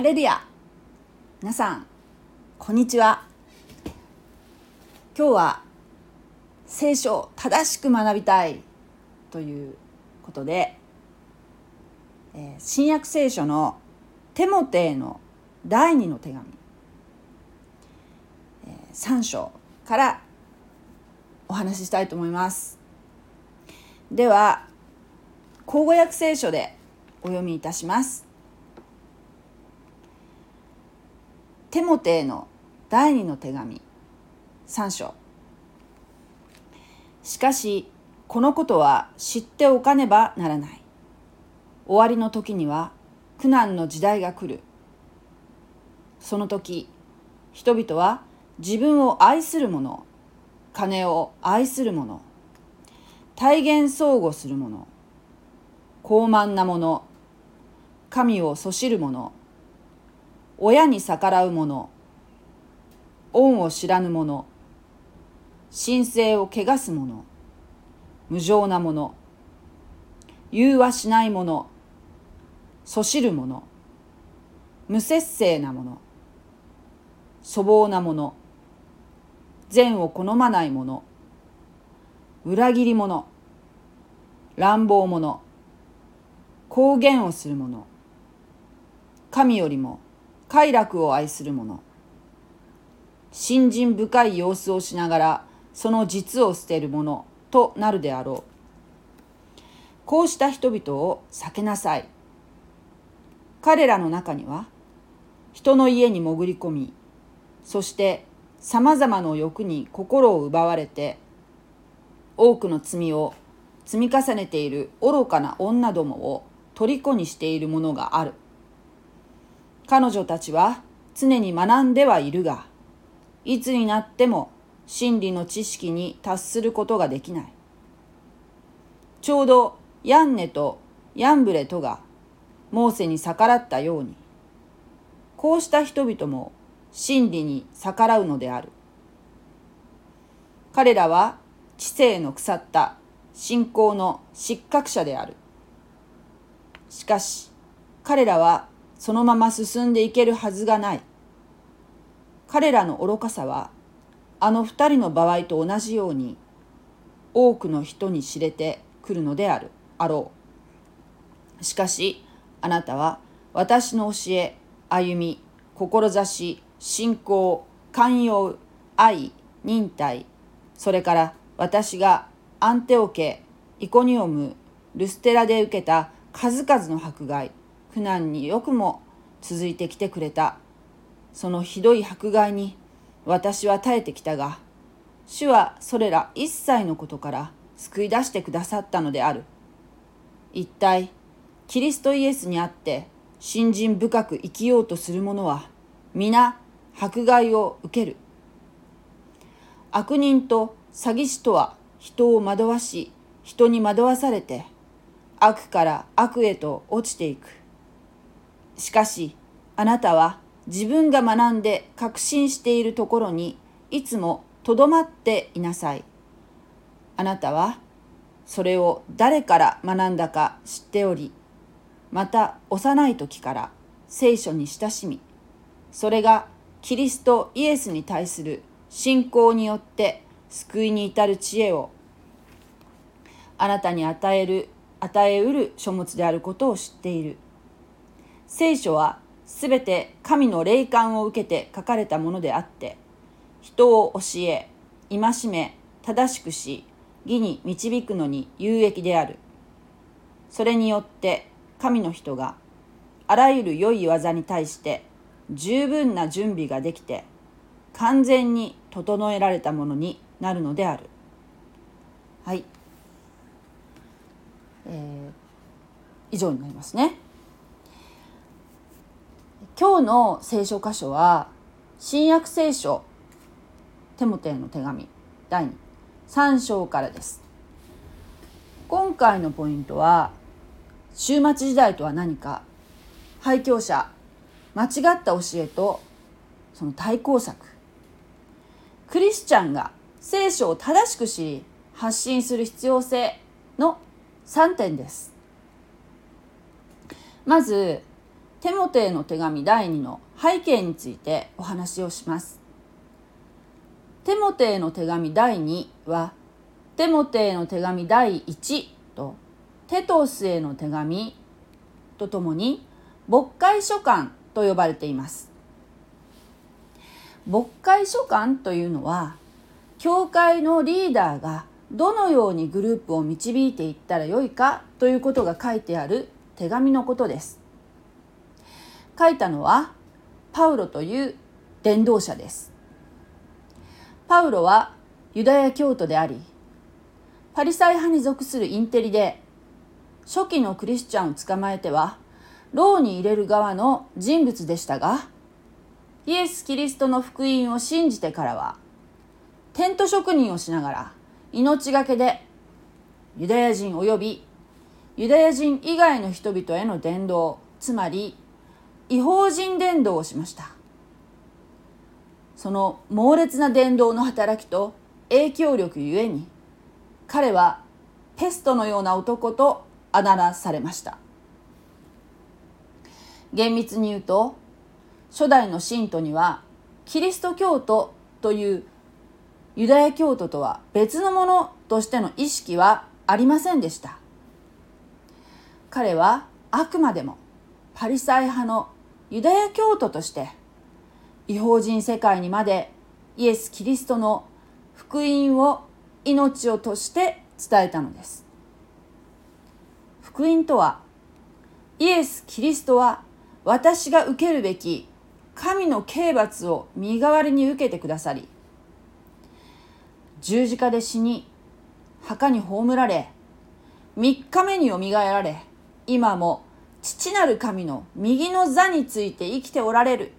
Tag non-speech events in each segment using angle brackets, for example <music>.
ハレルヤ皆さんこんにちは。今日は聖書を正しく学びたい。ということで、え新約聖書のテモテへの第二の手紙、え、3章からお話ししたいと思います。では口語訳聖書でお読みいたします。テモテへの第二の手紙。3章。しかしこのことは知っておかねばならない。終わりの時には苦難の時代が来る。その時人々は自分を愛する者金を愛する者体現相互する者高慢な者神をそしる者親に逆らう者恩を知らぬ者神聖を汚す者無情な者融和しない者そしる者無節制な者粗暴な者善を好まない者裏切り者乱暴者公言をする者神よりも快楽を愛する者。信心深い様子をしながらその実を捨てる者となるであろう。こうした人々を避けなさい。彼らの中には人の家に潜り込みそしてさまざまな欲に心を奪われて多くの罪を積み重ねている愚かな女どもを虜にしているものがある。彼女たちは常に学んではいるがいつになっても真理の知識に達することができない。ちょうどヤンネとヤンブレとがモーセに逆らったようにこうした人々も真理に逆らうのである。彼らは知性の腐った信仰の失格者である。しかし彼らはそのまま進んでいけるはずがない。彼らの愚かさはあの二人の場合と同じように多くの人に知れてくるのであるあろう。しかしあなたは私の教え歩み志信仰寛容愛忍耐それから私がアンテオケイコニオムルステラで受けた数々の迫害苦難によくも続いてきてくれた。そのひどい迫害に私は耐えてきたが主はそれら一切のことから救い出してくださったのである。一体キリストイエスにあって信心深く生きようとする者は皆迫害を受ける。悪人と詐欺師とは人を惑わし人に惑わされて悪から悪へと落ちていく。しかしあなたは自分が学んで確信しているところにいつもとどまっていなさい。あなたはそれを誰から学んだか知っておりまた幼い時から聖書に親しみそれがキリストイエスに対する信仰によって救いに至る知恵をあなたに与える与えうる書物であることを知っている。聖書はすべて神の霊感を受けて書かれたものであって人を教え戒め正しくし義に導くのに有益である。それによって神の人があらゆる良い技に対して十分な準備ができて完全に整えられたものになるのである。はい、えー、以上になりますね。今日の聖書箇所は新約聖書テモテへの手紙第3章からです。今回のポイントは終末時代とは何か廃教者間違った教えとその対抗策。クリスチャンが聖書を正しく知り発信する必要性の3点です。まずテモテへの手紙第2の背景についてお話をします。テモテへの手紙第2はテモテへの手紙第1とテトスへの手紙とともに牧会書簡と呼ばれています。牧会書簡というのは教会のリーダーがどのようにグループを導いていったらよいかということが書いてある手紙のことです。書いたのはパウロという伝道者です。パウロはユダヤ教徒でありパリサイ派に属するインテリで初期のクリスチャンを捕まえては牢に入れる側の人物でしたがイエス・キリストの福音を信じてからはテント職人をしながら命がけでユダヤ人及びユダヤ人以外の人々への伝道つまり違法人伝道をしました。その猛烈な伝道の働きと影響力ゆえに彼はペストのような男とあだ名されました。厳密に言うと初代の信徒にはキリスト教徒というユダヤ教徒とは別のものとしての意識はありませんでした。彼はあくまでもパリサイ派のユダヤ教徒として違法人世界にまでイエス・キリストの福音を命をとして伝えたのです。福音とはイエス・キリストは私が受けるべき神の刑罰を身代わりに受けてくださり十字架で死に墓に葬られ3日目によみがえられ今も父なる神の右の座について生きておられる。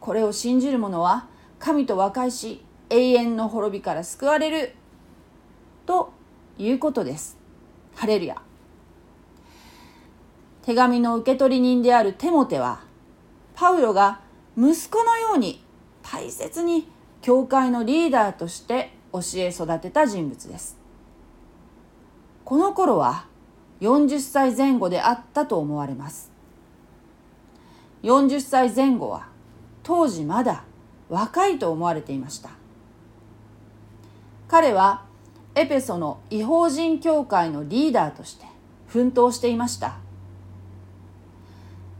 これを信じる者は神と和解し永遠の滅びから救われる。ということです。ハレルヤ。手紙の受け取り人であるテモテはパウロが息子のように大切に教会のリーダーとして教え育てた人物です。この頃は40歳前後であったと思われます。40歳前後は当時まだ若いと思われていました。彼はエペソの違法人教会のリーダーとして奮闘していました。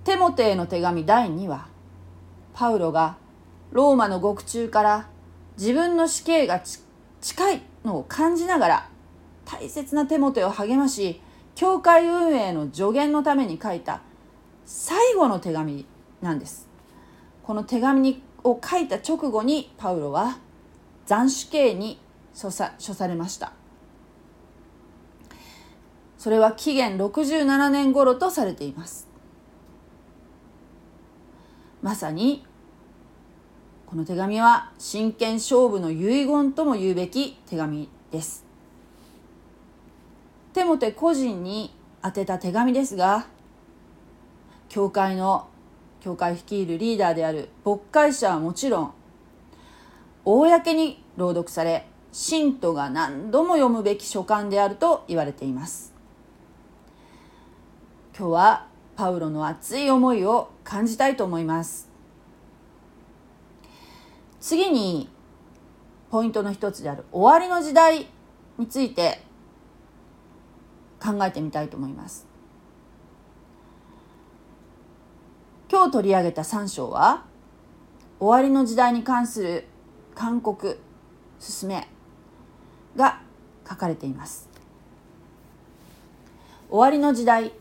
テモテへの手紙第2話パウロがローマの獄中から自分の死刑が近いのを感じながら大切なテモテを励まし教会運営の助言のために書いた最後の手紙なんです。この手紙を書いた直後にパウロは斬首刑に処さ処されました。それは紀元67年頃とされています。まさにこの手紙は真剣勝負の遺言とも言うべき手紙です。テモテ個人に宛てた手紙ですが教会の教会率いるリーダーである牧会者はもちろん公に朗読され信徒が何度も読むべき書簡であると言われています。今日はパウロの熱い思いを感じたいと思います。次にポイントの一つである終わりの時代について考えてみたいと思います。今日取り上げた3章は終わりの時代に関する勧告勧めが書かれています。終わりの時代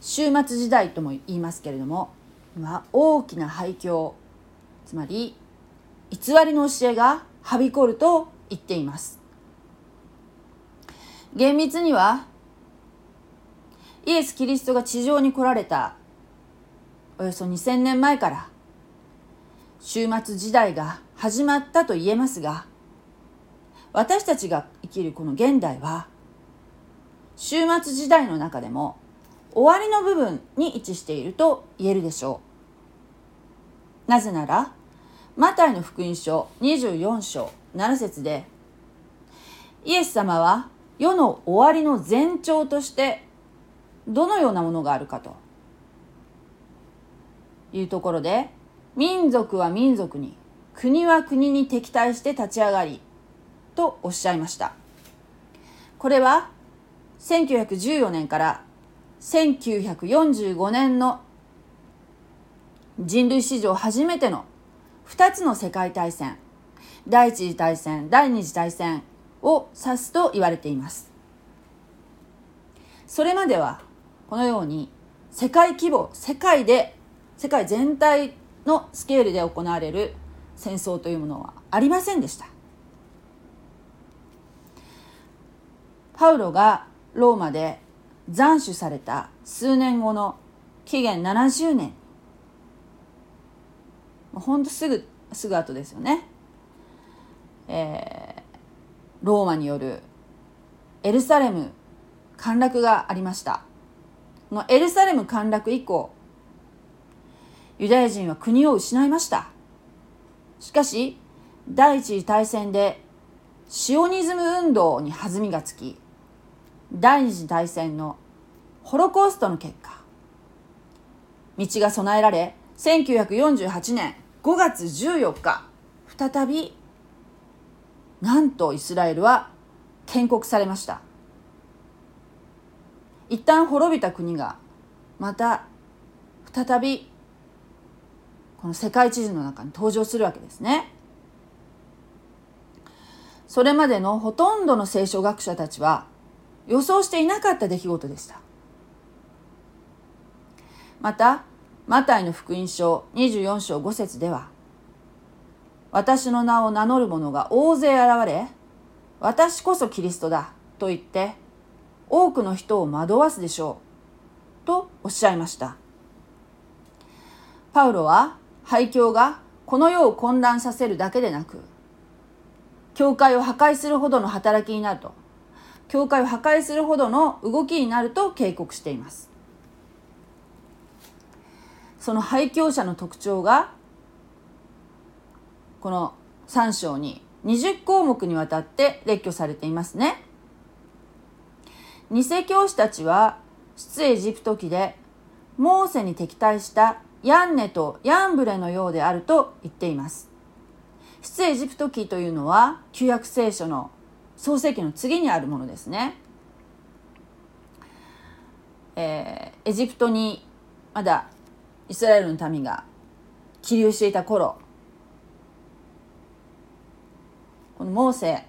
終末時代とも言いますけれども今大きな廃墟つまり偽りの教えがはびこると言っています。厳密にはイエス・キリストが地上に来られた。およそ2000年前から。終末時代が始まったと言えますが私たちが生きるこの現代は終末時代の中でも終わりの部分に位置していると言えるでしょう。なぜならマタイの福音書24章7節でイエス様は世の終わりの前兆としてどのようなものがあるかと。いうところで民族は民族に国は国に敵対して立ち上がりとおっしゃいました。これは1914年から1945年の人類史上初めての2つの世界大戦第一次大戦第二次大戦を指すと言われています。それまではこのように世界規模世界で世界全体のスケールで行われる戦争というものはありませんでした。パウロがローマで斬首された数年後の紀元70年。ほんとすぐすぐ後ですよね、えー、ローマによるエルサレム陥落がありました。のエルサレム陥落以降ユダヤ人は国を失いました。しかし第一次大戦でシオニズム運動に弾みがつき第二次大戦のホロコーストの結果道が備えられ1948年5月14日再びなんとイスラエルは建国されました。一旦滅びた国がまた再びこの世界地図の中に登場するわけですね。それまでのほとんどの聖書学者たちは予想していなかった出来事でした。またマタイの福音書24章5節では私の名を名乗る者が大勢現れ私こそキリストだと言って多くの人を惑わすでしょう。とおっしゃいました。パウロは廃墟がこの世を混乱させるだけでなく教会を破壊するほどの働きになると教会を破壊するほどの動きになると警告しています。その廃教者の特徴がこの3章に20項目にわたって列挙されていますね。偽教師たちは出エジプト記でモーセに敵対したヤンネとヤンブレのようであると言っています。出エジプト記というのは旧約聖書の創世記の次にあるものですね。えー、エジプトにまだイスラエルの民が起立していた頃このモーセ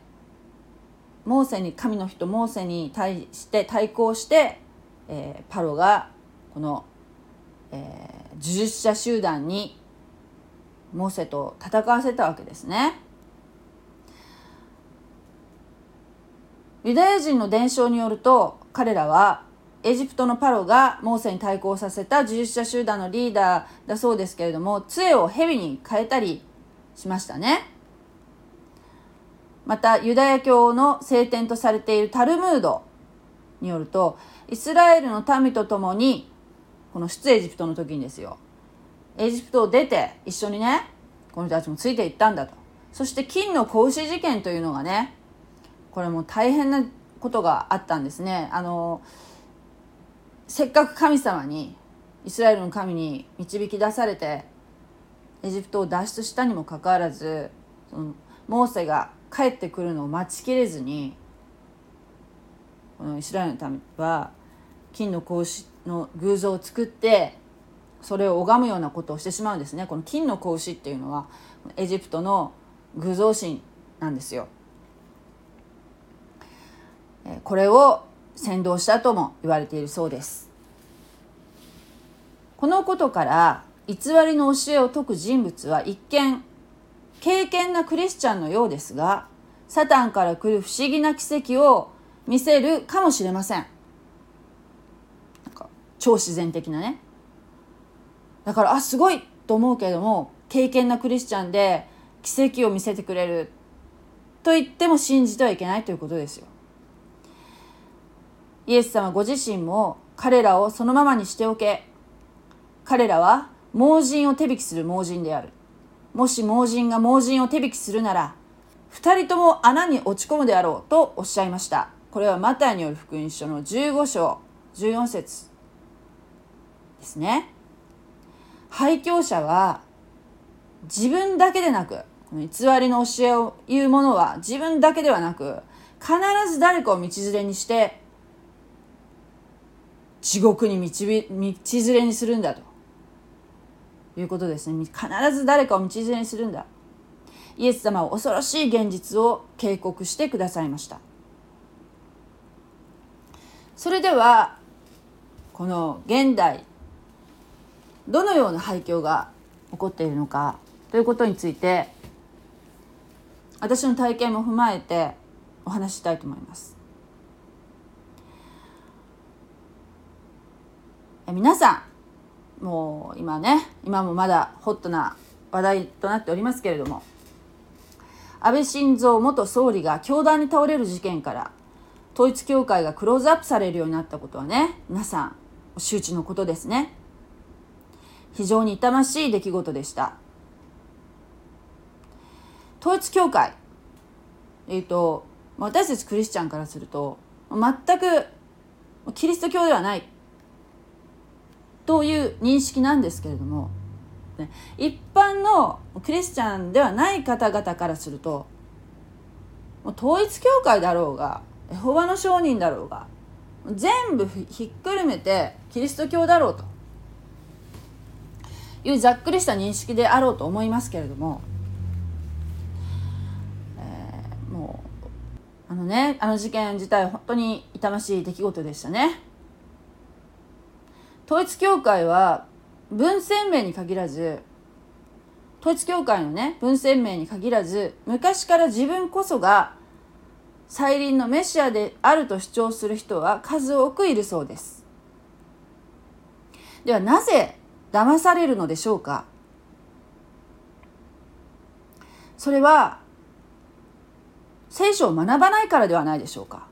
モーセに神の人モーセに対して対抗して、えー、パロがこの、えー、呪術者集団にモーセと戦わせたわけですね。ユダヤ人の伝承によると彼らはエジプトのパロがモーセに対抗させた呪術者集団のリーダーだそうですけれども杖を蛇に変えたりしましたねまたユダヤ教の聖典とされているタルムードによるとイスラエルの民と共にこの出エジプトの時にですよ。エジプトを出て一緒にねこの人たちもついていったんだと。そして金の子牛事件というのがねこれも大変なことがあったんですね。あのせっかく神様にイスラエルの神に導き出されてエジプトを脱出したにもかかわらずそのモーセが帰ってくるのを待ちきれずにこのイスラエルの民は金の格子の偶像を作ってそれを拝むようなことをしてしまうんですねこの金の格子っていうのはエジプトの偶像神なんですよ。これを先導したとも言われているそうですこのことから偽りの教えを説く人物は一見敬虔なクリスチャンのようですがサタンから来る不思議な奇跡を見せるかもしれません。なんか超自然的なね。だからあすごいと思うけれども敬虔なクリスチャンで奇跡を見せてくれる。と言っても信じてはいけないということですよ。イエス様ご自身も彼らをそのままにしておけ。彼らは盲人を手引きする盲人である。もし盲人が盲人を手引きするなら2人とも穴に落ち込むであろうとおっしゃいました。これはマタイによる福音書の15章14節ですね。廃教者は自分だけでなくこの偽りの教えを言うものは自分だけではなく必ず誰かを道連れにして地獄に道道連れにするんだと。いうことですね。必ず誰かを道連れにするんだ。イエス様は恐ろしい現実を警告してくださいました。それではこの現代どのような廃墟が起こっているのかということについて私の体験も踏まえてお話ししたいと思います。皆さんもう今ね今もまだホットな話題となっておりますけれども安倍晋三元総理が凶弾に倒れる事件から統一教会がクローズアップされるようになったことはね皆さん周知のことですね。非常に痛ましい出来事でした。統一教会えっ、ー、と私たちクリスチャンからすると全くキリスト教ではないという認識なんですけれども一般のクリスチャンではない方々からするともう統一教会だろうがエホバの証人だろうが全部ひっくるめてキリスト教だろうというざっくりした認識であろうと思いますけれども、えー、もうあのねあの事件自体本当に痛ましい出来事でしたね。統一教会は文鮮明に限らず統一教会のね文鮮明に限らず昔から自分こそが再臨のメシアであると主張する人は数多くいるそうです。ではなぜ騙されるのでしょうか？それは聖書を学ばないからではないでしょうか、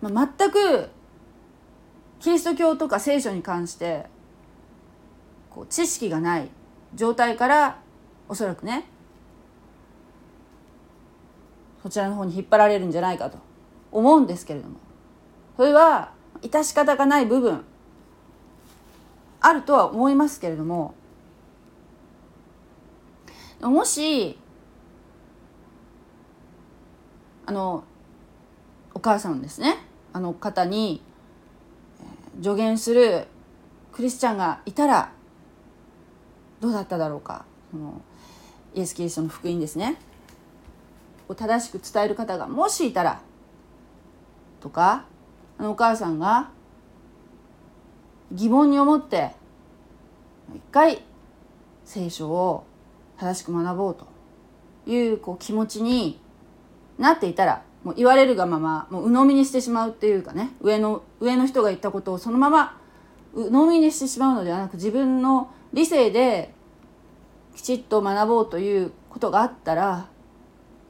まあ、全くキリスト教とか聖書に関してこう知識がない状態からおそらくねそちらの方に引っ張られるんじゃないかと思うんですけれども。それは致し方がない部分あるとは思いますけれども。もしあのお母さんですね。あの方に助言するクリスチャンがいたらどうだっただろうか。そのイエス・キリストの福音ですね。を正しく伝える方がもしいたらとかあのお母さんが疑問に思って一回聖書を正しく学ぼうというこう気持ちになっていたらもう言われるがままもう鵜呑みにしてしまうっていうかね上の上の人が言ったことをそのまま鵜呑みにしてしまうのではなく自分の理性できちっと学ぼうということがあったら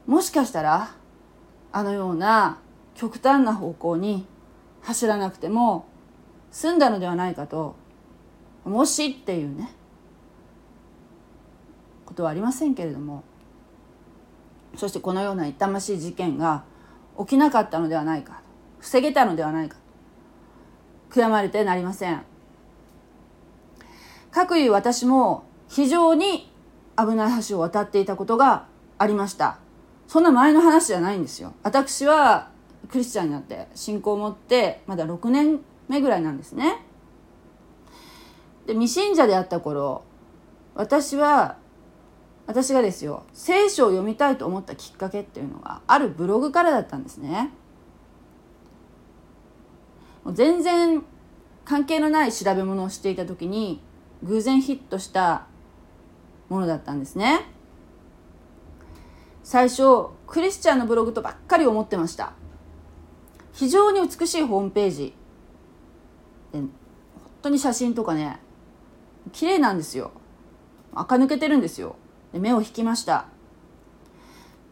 もしかしたらあのような極端な方向に走らなくても済んだのではないかともしっていうねことはありませんけれどもそしてこのような痛ましい事件が起きなかったのではないか。防げたのではないか。悔やまれてなりません。かくいう私も非常に危ない橋を渡っていたことがありました。そんな前の話じゃないんですよ。私はクリスチャンになって信仰を持ってまだ6年目ぐらいなんですね。で未信者であった頃私は私がですよ聖書を読みたいと思ったきっかけっていうのがあるブログからだったんですね。全然関係のない調べ物をしていた時に偶然ヒットしたものだったんですね。最初クリスチャンのブログとばっかり思ってました。非常に美しいホームページ。本当に写真とかね綺麗なんですよ。垢抜けてるんですよ。で目を引きました。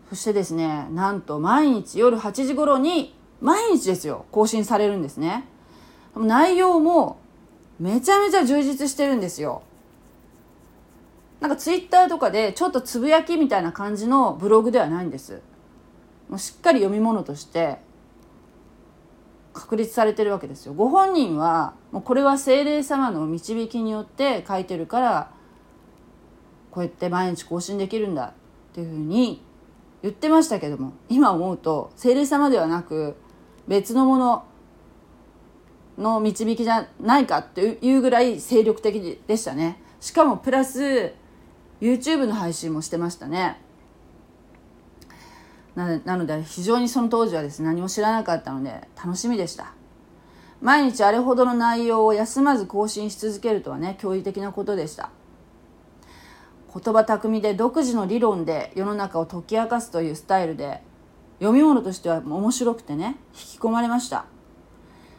そしてですねなんと毎日夜8時頃に毎日ですよ。更新されるんですね。内容もめちゃめちゃ充実してるんですよ。なんかツイッターとかでちょっとつぶやきみたいな感じのブログではないんです。もうしっかり読み物として確立されてるわけですよ。ご本人はもうこれは精霊様の導きによって書いてるからこうやって毎日更新できるんだっていうふうに言ってましたけども今思うと精霊様ではなく別のものの導きじゃないかっていうぐらい精力的でしたね。しかもプラス YouTube の配信もしてましたね。なので非常にその当時はですね何も知らなかったので楽しみでした。毎日あれほどの内容を休まず更新し続けるとはね驚異的なことでした。言葉巧みで独自の理論で世の中を解き明かすというスタイルで読み物としては面白くてね引き込まれました。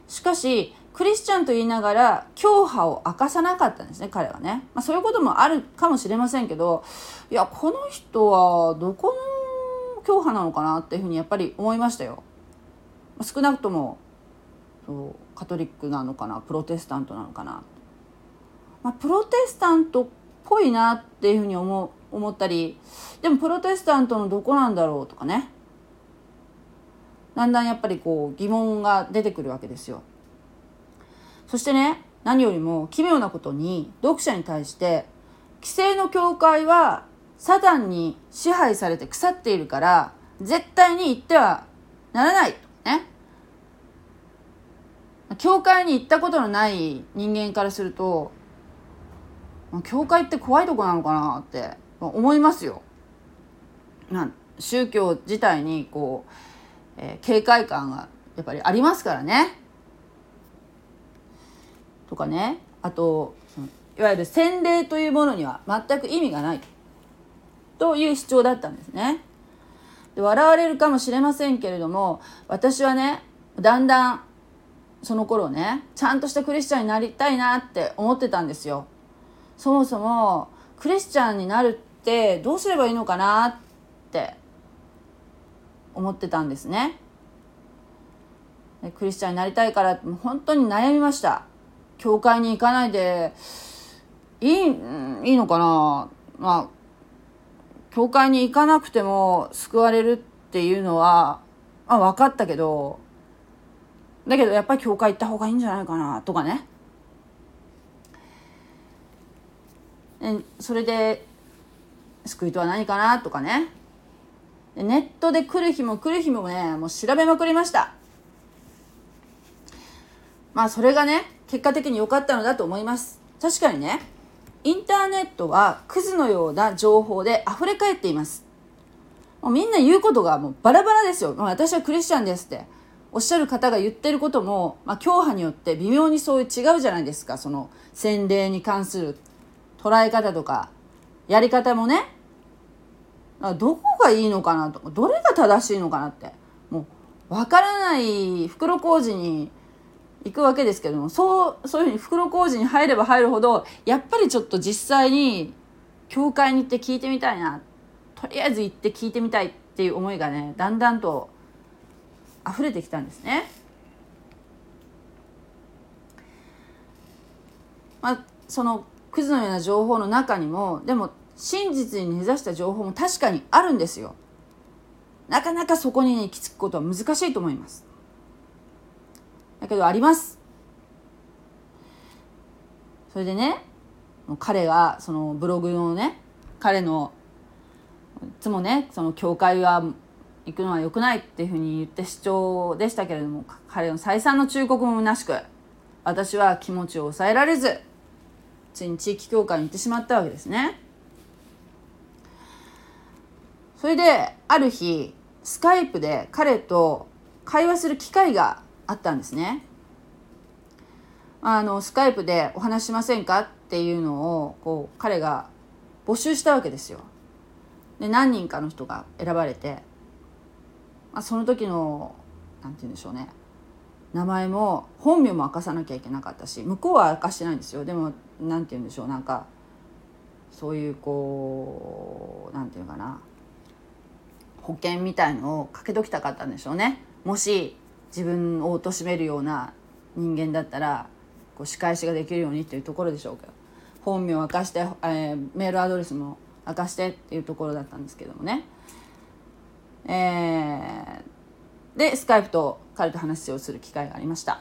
しかしクリスチャンと言いながら教派を明かさなかったんですね彼はね、まあ、そういうこともあるかもしれませんけどいやこの人はどこの教派なのかなっていうふうにやっぱり思いましたよ。少なくともそうカトリックなのかなプロテスタントなのかな、まあ、プロテスタントぽいなっていうふうに思思ったりでもプロテスタントのどこなんだろうとかねだんだんやっぱりこう疑問が出てくるわけですよ。そしてね何よりも奇妙なことに読者に対して規制の教会はサタンに支配されて腐っているから絶対に行ってはならないね教会に行ったことのない人間からすると教会って怖いとこなのかなって思いますよ。な宗教自体にこうえー、警戒感がやっぱりありますからね。とかねあといわゆる洗礼というものには全く意味がないという主張だったんですね。で笑われるかもしれませんけれども私はねだんだんその頃ねちゃんとしたクリスチャンになりたいなって思ってたんですよ。そもそもクリスチャンになるってどうすればいいのかなって思ってたんですね。クリスチャンになりたいから本当に悩みました。教会に行かないでいいいいのかなまあ教会に行かなくても救われるっていうのは、まあ、分かったけどだけどやっぱり教会行った方がいいんじゃないかなとかね。それで救いとは何かなとかね。ネットで来る日も来る日もねもう調べまくりました。まあそれがね結果的に良かったのだと思います。確かにねインターネットはクズのような情報で溢れ返っています。もうみんな言うことがもうバラバラですよ、まあ、私はクリスチャンですっておっしゃる方が言ってることも、まあ、教派によって微妙にそういう違うじゃないですか。その洗礼に関する捉え方とかやり方もね。どこがいいのかなと。かどれが正しいのかなって。もう分からない袋小路に行くわけですけどもそうそういうふうに袋小路に入れば入るほどやっぱりちょっと実際に教会に行って聞いてみたいな。とりあえず行って聞いてみたいっていう思いがねだんだんと溢れてきたんですね。まあ、そのクズのような情報の中にもでも真実に根ざした情報も確かにあるんですよ。なかなかそこに、行き着くことは難しいと思います。だけどあります。それでね彼がそのブログのね彼のいつもねその教会は行くのは良くないっていうふうに言って主張でしたけれども彼の再三の忠告も虚しく私は気持ちを抑えられずついに地域教会に行ってしまったわけですね。それである日スカイプで彼と会話する機会があったんですね。あのスカイプでお話しませんかっていうのをこう彼が募集したわけですよ。で何人かの人が選ばれて、まあ、その時の何て言うんでしょうね名前も本名も明かさなきゃいけなかったし向こうは明かしてないんですよ。でも何て言うんでしょうなんかそういうこう何て言うかな。保険みたいのをかけときたかったんでしょうね。もし自分を貶めるような人間だったらこう仕返しができるようにっていうところでしょうけど。本名を明かして、えー、メールアドレスも明かしてっていうところだったんですけどもね。えー、でスカイプと彼と話をする機会がありました。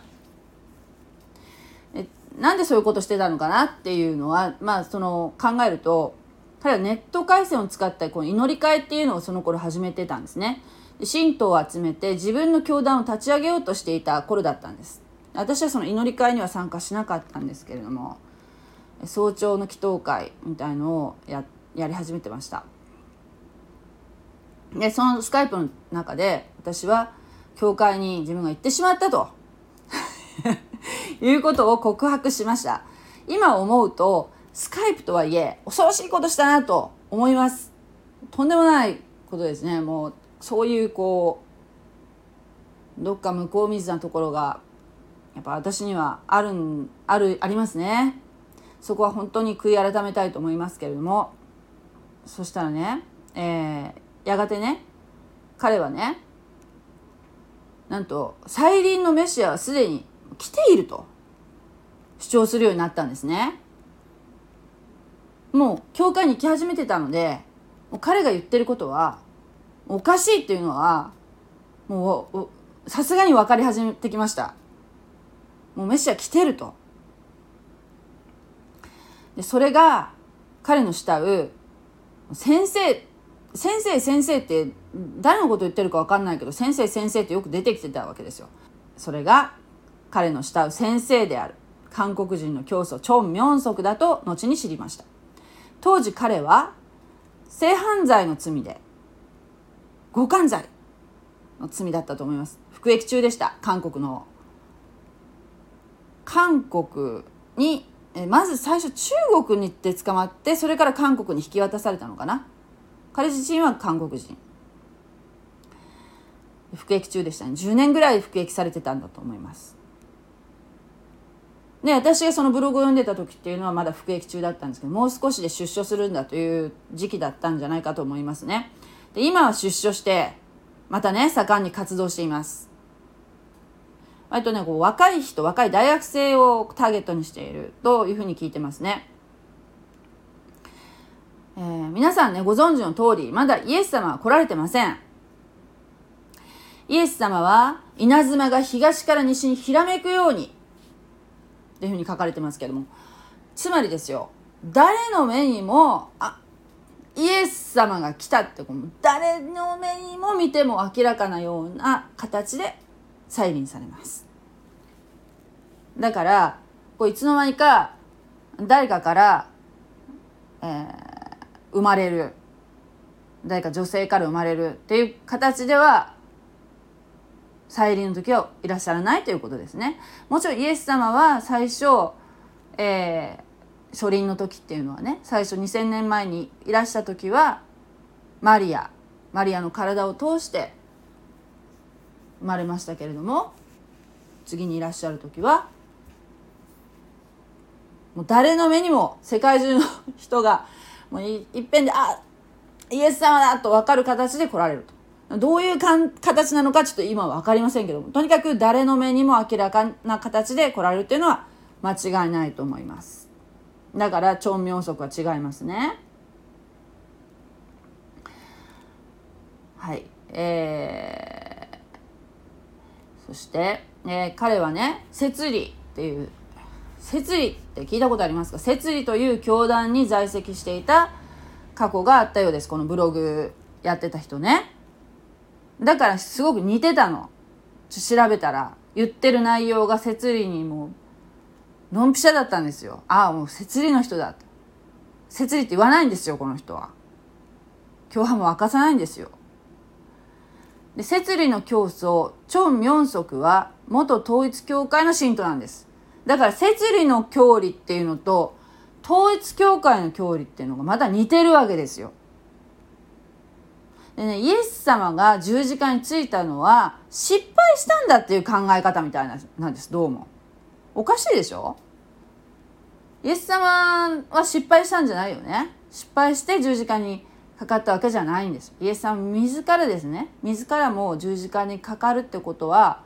なんでそういうことしてたのかなっていうのはまあその考えると彼はネット回線を使ったこの祈り会っていうのをその頃始めてたんですね。信徒を集めて自分の教団を立ち上げようとしていた頃だったんです。私はその祈り会には参加しなかったんですけれども早朝の祈祷会みたいのをややり始めてました。でそのスカイプの中で私は教会に自分が行ってしまったと。<laughs> いうことを告白しました。今思うとスカイプとはいえ恐ろしいことしたなと思います。とんでもないことですね。もうそういうこうどっか向こう水なところがやっぱ私にはあるあるありますね。そこは本当に悔い改めたいと思いますけれども。そしたらね、えー、やがてね彼はねなんと再臨のメシアはすでに来ていると。主張するようになったんですね。もう教会に行き始めてたのでもう彼が言ってることはおかしいっていうのはもうさすがに分かり始めてきました。もうメシア来てると。でそれが彼の慕う先生先生先生って誰のこと言ってるか分かんないけど先生先生ってよく出てきてたわけですよ。それが彼の慕う先生である。韓国人の教祖チョン・ミョンソクだと後に知りました。当時彼は性犯罪の罪で強姦罪の罪だったと思います。服役中でした。韓国の。韓国にまず最初中国に行って捕まってそれから韓国に引き渡されたのかな。彼自身は韓国人。服役中でしたね。10年ぐらい服役されてたんだと思います。で私がそのブログを読んでた時っていうのはまだ服役中だったんですけどもう少しで出所するんだという時期だったんじゃないかと思いますね。で今は出所してまたね盛んに活動しています。割とねこう若い人若い大学生をターゲットにしているというふうに聞いてますね。えー、皆さんねご存知の通りまだイエス様は来られてません。イエス様は稲妻が東から西にひらめくようにっていうふうに書かれてますけども。つまりですよ誰の目にもあイエス様が来たって誰の目にも見ても明らかなような形で再臨されます。だからこういつの間にか誰かから、えー、生まれる誰か女性から生まれるっていう形では再臨の時はいらっしゃらないということですね。もちろんイエス様は最初、えー、初臨の時っていうのはね最初2,000年前にいらした時はマリアマリアの体を通して生まれましたけれども次にいらっしゃる時はもう誰の目にも世界中の人がもういっぺんであイエス様だと分かる形で来られると。どういうかん形なのかちょっと今は分かりませんけども。とにかく誰の目にも明らかな形で来られるっていうのは間違いないと思います。だから超明則は違いますね。はい。えー、そして、えー、彼はね摂理っていう摂理って聞いたことありますか？摂理という教団に在籍していた過去があったようです。このブログやってた人ね。だからすごく似てたの。調べたら言ってる内容が摂理にもうドンピシャだったんですよ。ああもう摂理の人だ。と摂理って言わないんですよこの人は。共犯も明かさないんですよ。で摂理の教祖チョン・ミョンソクは元統一教会の信徒なんです。だから摂理の教理っていうのと統一教会の教理っていうのがまだ似てるわけですよ。でね、イエス様が十字架についたのは失敗したんだっていう考え方みたいななんです。どうも。おかしいでしょ？イエス様は失敗したんじゃないよね。失敗して十字架にかかったわけじゃないんです。イエス様自らですね。自らも十字架にかかるってことは、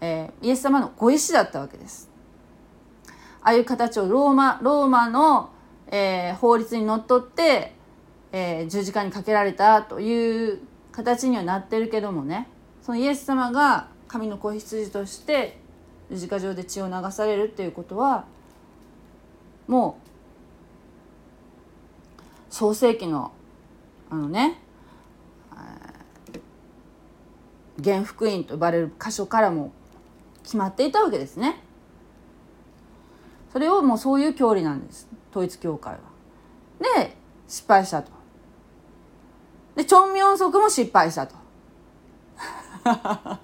えー、イエス様のご意志だったわけです。ああいう形をローマローマの、えー、法律にのっとってえー、十字架にかけられたという形にはなってるけどもね。そのイエス様が神の子羊として十字架上で血を流されるっていうことはもう創世紀のあのね原福音と呼ばれる箇所からも決まっていたわけですね。それをもうそういう教理なんです統一教会は。で失敗したと。でチョン・ミョンソクも失敗したと。<laughs>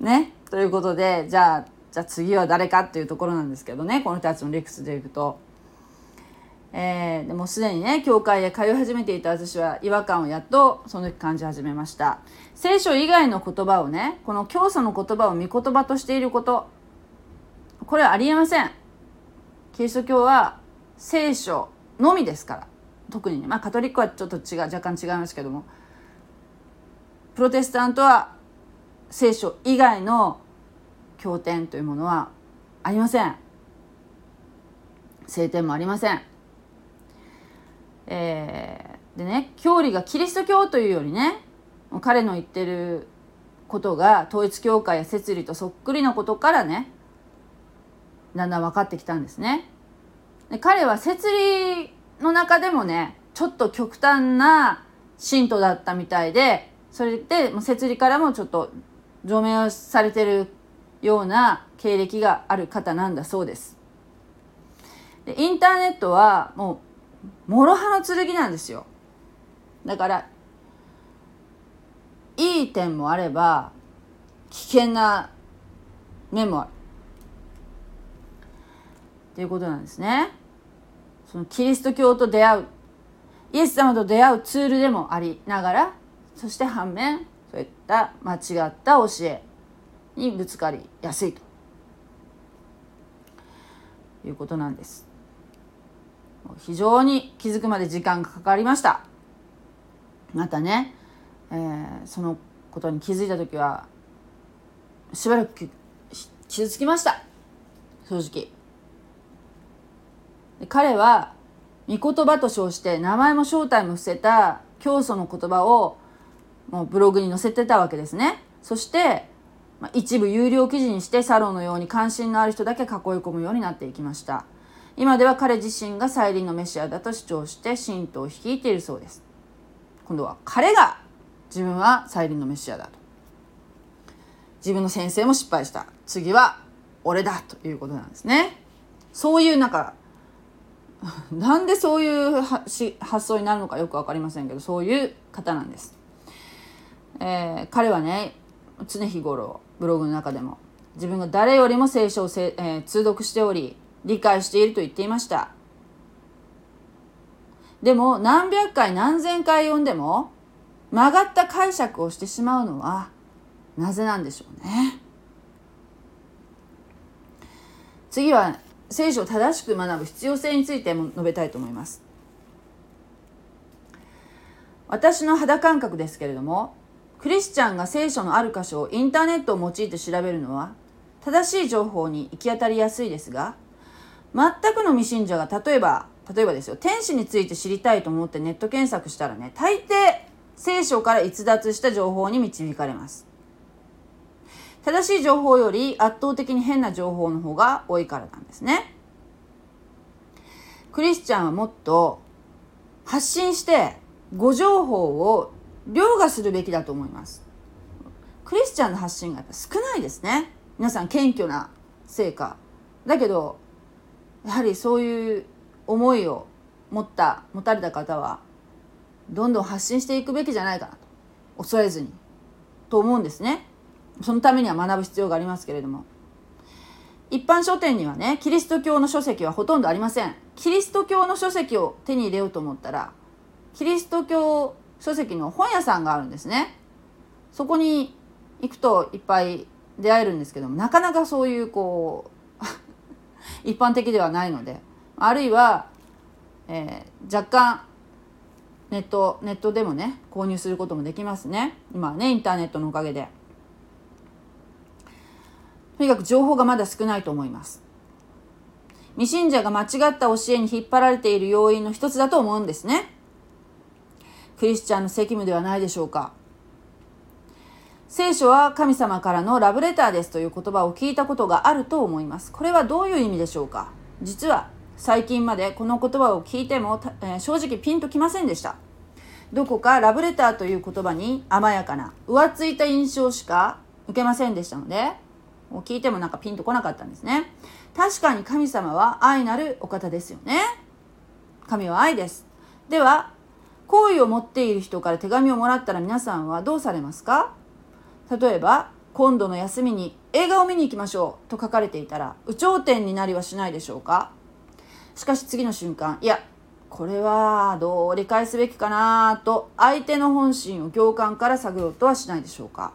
ね？ということでじゃあじゃあ次は誰かっていうところなんですけどねこの人たちの理屈でいくと。えー、でもすでにね教会へ通い始めていた私は違和感をやっとその時感じ始めました。聖書以外の言葉をねこの教祖の言葉を御言葉としていること。これはありえません。キリスト教は聖書のみですから。特にねまあカトリックはちょっと違う若干違いますけども。プロテスタントは聖書以外の経典というものはありません。聖典もありません。えー、でね教理がキリスト教というよりね彼の言ってることが統一教会や摂理とそっくりなことからねだんだん分かってきたんですね。で彼は摂理の中でもねちょっと極端な信徒だったみたいでそれで摂理からもちょっと除名をされてるような経歴がある方なんだそうです。でインターネットはもう諸刃の剣なんですよ。だからいい点もあれば危険な面もある。っていうことなんですね。そのキリスト教と出会うイエス様と出会うツールでもありながらそして反面そういった間違った教えにぶつかりやすいということなんです。非常に気づくまで時間がかかりました。またね、えー、そのことに気づいた時はしばらく傷つきました。正直。彼は御言葉と称して名前も正体も伏せた教祖の言葉をもうブログに載せてたわけですね。そしてま一部有料記事にしてサロンのように関心のある人だけ囲い込むようになっていきました。今では彼自身が再臨のメシアだと主張して信徒を率いているそうです。今度は彼が自分は再臨のメシアだと。自分の先生も失敗した。次は俺だということなんですね。そういうなんかなんでそういう発想になるのかよく分かりませんけどそういう方なんです、えー、彼はね常日頃ブログの中でも自分が誰よりも聖書をせ、えー、通読しており理解していると言っていました。でも何百回何千回読んでも曲がった解釈をしてしまうのはなぜなんでしょうね。次は聖書を正しく学ぶ必要性についても述べたいと思います。私の肌感覚ですけれどもクリスチャンが聖書のある箇所をインターネットを用いて調べるのは正しい情報に行き当たりやすいですが全くの未信者が例えば例えばですよ天使について知りたいと思ってネット検索したらね大抵聖書から逸脱した情報に導かれます正しい情報より圧倒的に変な情報の方が多いからなんですね。クリスチャンはもっと発信して誤情報を凌駕するべきだと思います。クリスチャンの発信がやっぱ少ないですね。皆さん謙虚な成果。だけど、やはりそういう思いを持った、持たれた方は、どんどん発信していくべきじゃないかなと。恐れずに。と思うんですね。そのためには学ぶ必要がありますけれども一般書店にはねキリスト教の書籍はほとんどありませんキリスト教の書籍を手に入れようと思ったらキリスト教書籍の本屋さんがあるんですねそこに行くといっぱい出会えるんですけどもなかなかそういうこう一般的ではないのであるいは、えー、若干ネットネットでもね購入することもできますね今はねインターネットのおかげで。とにかく情報がまだ少ないと思います。未信者が間違った教えに引っ張られている要因の一つだと思うんですね。クリスチャンの責務ではないでしょうか。聖書は神様からのラブレターですという言葉を聞いたことがあると思います。これはどういう意味でしょうか？実は最近までこの言葉を聞いても、えー、正直ピンときませんでした。どこかラブレターという言葉に甘やかな浮ついた印象しか受けませんでしたので聞いてもなんかピンとこなかったんですね。確かに神様は愛なるお方ですよね。神は愛です。では好意を持っている人から手紙をもらったら皆さんはどうされますか？例えば今度の休みに映画を見に行きましょうと書かれていたら有頂天になりはしないでしょうか？しかし次の瞬間いやこれはどう理解すべきかなと相手の本心を共感から探ろうとはしないでしょうか？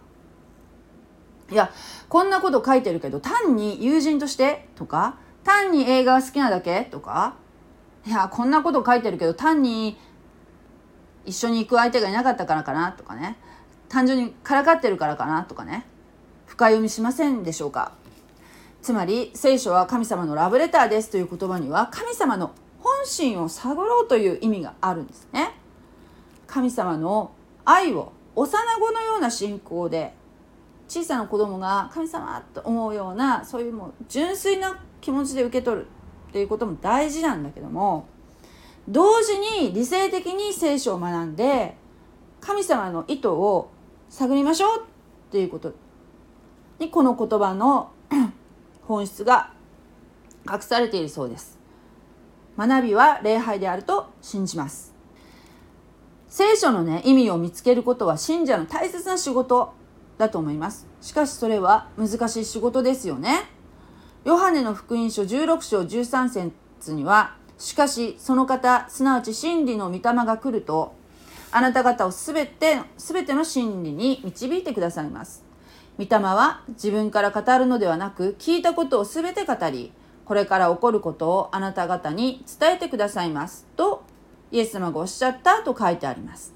いやこんなこと書いてるけど単に友人としてとか単に映画が好きなだけとかいやこんなこと書いてるけど単に一緒に行く相手がいなかったからかなとかね。単純にからかってるからかなとかね。深読みしませんでしょうか。つまり聖書は神様のラブレターですという言葉には神様の本心を探ろうという意味があるんですね。神様の愛を幼子のような信仰で小さな子供が神様と思うようなそういうもう純粋な気持ちで受け取るっていうことも大事なんだけども同時に理性的に聖書を学んで神様の意図を探りましょうっていうこと。にこの言葉の <clears throat> 本質が隠されているそうです。学びは礼拝であると信じます。聖書のね意味を見つけることは信者の大切な仕事だと思います。しかしそれは難しい仕事ですよね。ヨハネの福音書16章13節にはしかしその方すなわち真理の御霊が来るとあなた方をすべて全ての真理に導いてくださいます。御霊は自分から語るのではなく聞いたことをすべて語りこれから起こることをあなた方に伝えてくださいます。とイエス様がおっしゃったと書いてあります。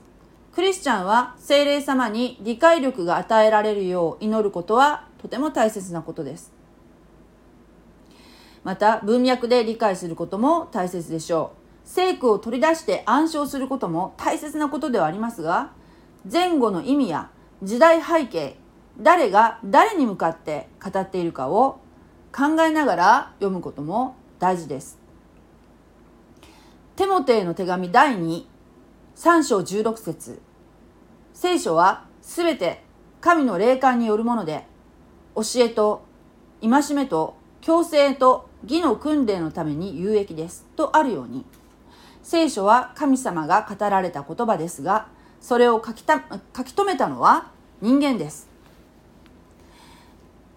クリスチャンは精霊様に理解力が与えられるよう祈ることはとても大切なことです。また文脈で理解することも大切でしょう。聖句を取り出して暗唱することも大切なことではありますが前後の意味や時代背景誰が誰に向かって語っているかを考えながら読むことも大事です。テモテへの手紙第23章16節。聖書はすべて神の霊感によるもので教えと戒めと強制と義の訓練のために有益です。とあるように。聖書は神様が語られた言葉ですがそれを書きた書き留めたのは人間です。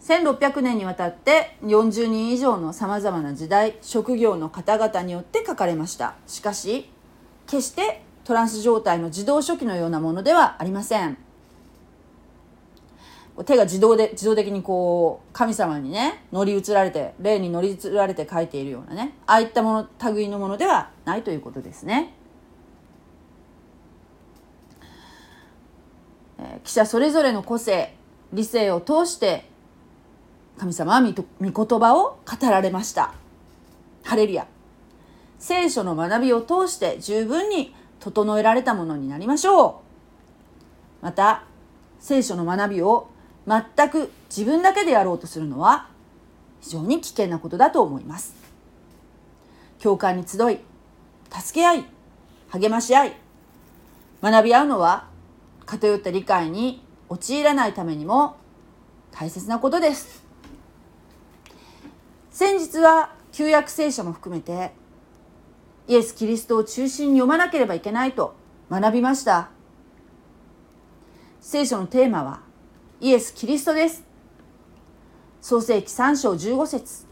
1600年にわたって40人以上のさまざまな時代職業の方々によって書かれました。しかし決してトランス状態の自動書記のようなものではありません。手が自動で自動的にこう神様にね乗り移られて霊に乗り移られて書いているようなねああいったもの類のものではないということですね。え記者それぞれの個性理性を通して神様は御言葉を語られました。ハレルヤ。聖書の学びを通して十分に整えられたものになりましょう。また聖書の学びを全く自分だけでやろうとするのは非常に危険なことだと思います。教会に集い助け合い励まし合い学び合うのは偏った理解に陥らないためにも大切なことです。先日は旧約聖書も含めてイエス・キリストを中心に読まなければいけないと学びました。聖書のテーマはイエス・キリストです。創世記3章15節。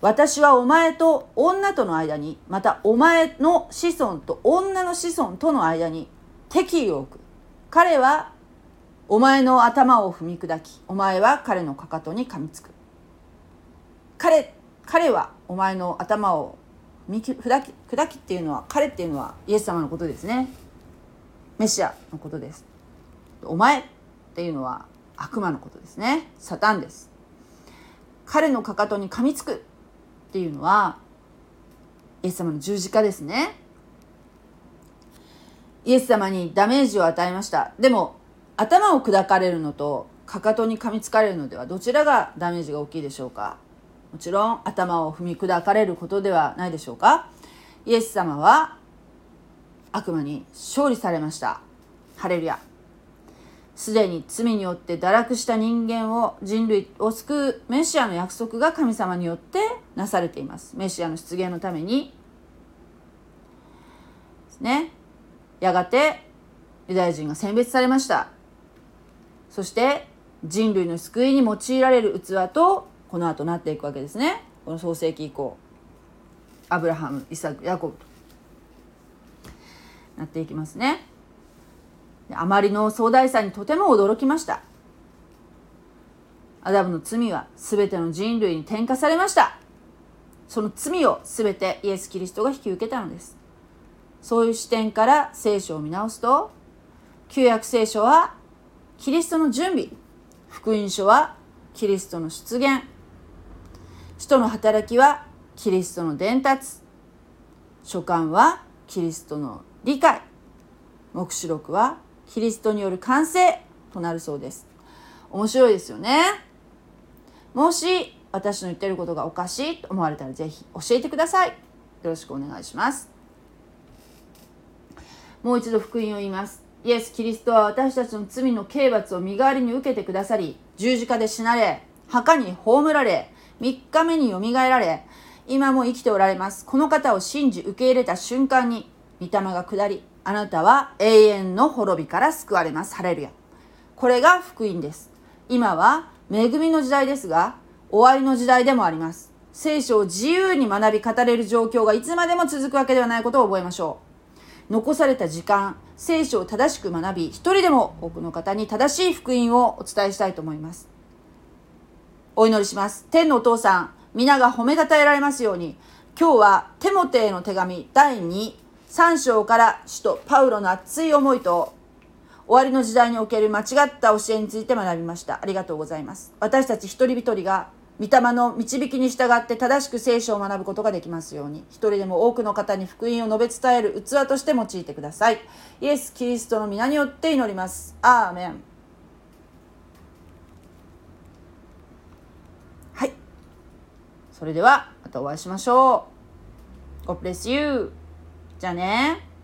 私はお前と女との間にまたお前の子孫と女の子孫との間に敵意を置く。彼はお前の頭を踏み砕きお前は彼のかかとに噛みつく。彼彼はお前の頭を砕き砕きっていうのは彼っていうのはイエス様のことですね。メシアのことです。お前っていうのは悪魔のことですね。サタンです。彼のかかとに噛みつくっていうのはイエス様の十字架ですね。イエス様にダメージを与えました。でも頭を砕かれるのとかかとに噛みつかれるのではどちらがダメージが大きいでしょうか。もちろん頭を踏み砕かれることではないでしょうか。イエス様は悪魔に勝利されました。ハレルヤ。すでに罪によって堕落した人間を人類を救うメシアの約束が神様によってなされています。メシアの出現のために。ですね。やがてユダヤ人が選別されました。そして人類の救いに用いられる器とこの後なっていくわけですね。この創世紀以降。アブラハムイサクヤコブとなっていきますね。あまりの壮大さにとても驚きました。アダムの罪は全ての人類に転嫁されました。その罪を全てイエス・キリストが引き受けたのです。そういう視点から聖書を見直すと旧約聖書はキリストの準備福音書はキリストの出現。使徒の働きはキリストの伝達。書簡はキリストの理解。黙示録はキリストによる完成となるそうです。面白いですよね。もし私の言ってることがおかしいと思われたらぜひ教えてください。よろしくお願いします。もう一度福音を言います。イエス・キリストは私たちの罪の刑罰を身代わりに受けてくださり十字架で死なれ墓に葬られ3日目によみがえられ今も生きておられます。この方を信じ受け入れた瞬間に御霊が下りあなたは永遠の滅びから救われます。ハレルヤ。これが福音です。今は恵みの時代ですが終わりの時代でもあります。聖書を自由に学び語れる状況がいつまでも続くわけではないことを覚えましょう。残された時間聖書を正しく学び一人でも多くの方に正しい福音をお伝えしたいと思います。お祈りします。天のお父さん皆が褒めたたえられますように今日はテモテへの手紙第2 3章から使徒パウロの熱い思いと終わりの時代における間違った教えについて学びました。ありがとうございます私たち一人一人が御霊の導きに従って正しく聖書を学ぶことができますように一人でも多くの方に福音を述べ伝える器として用いてください。イエス・キリストの皆によって祈ります。アーメン。それではまたお会いしましょう。God bless you. じゃあね。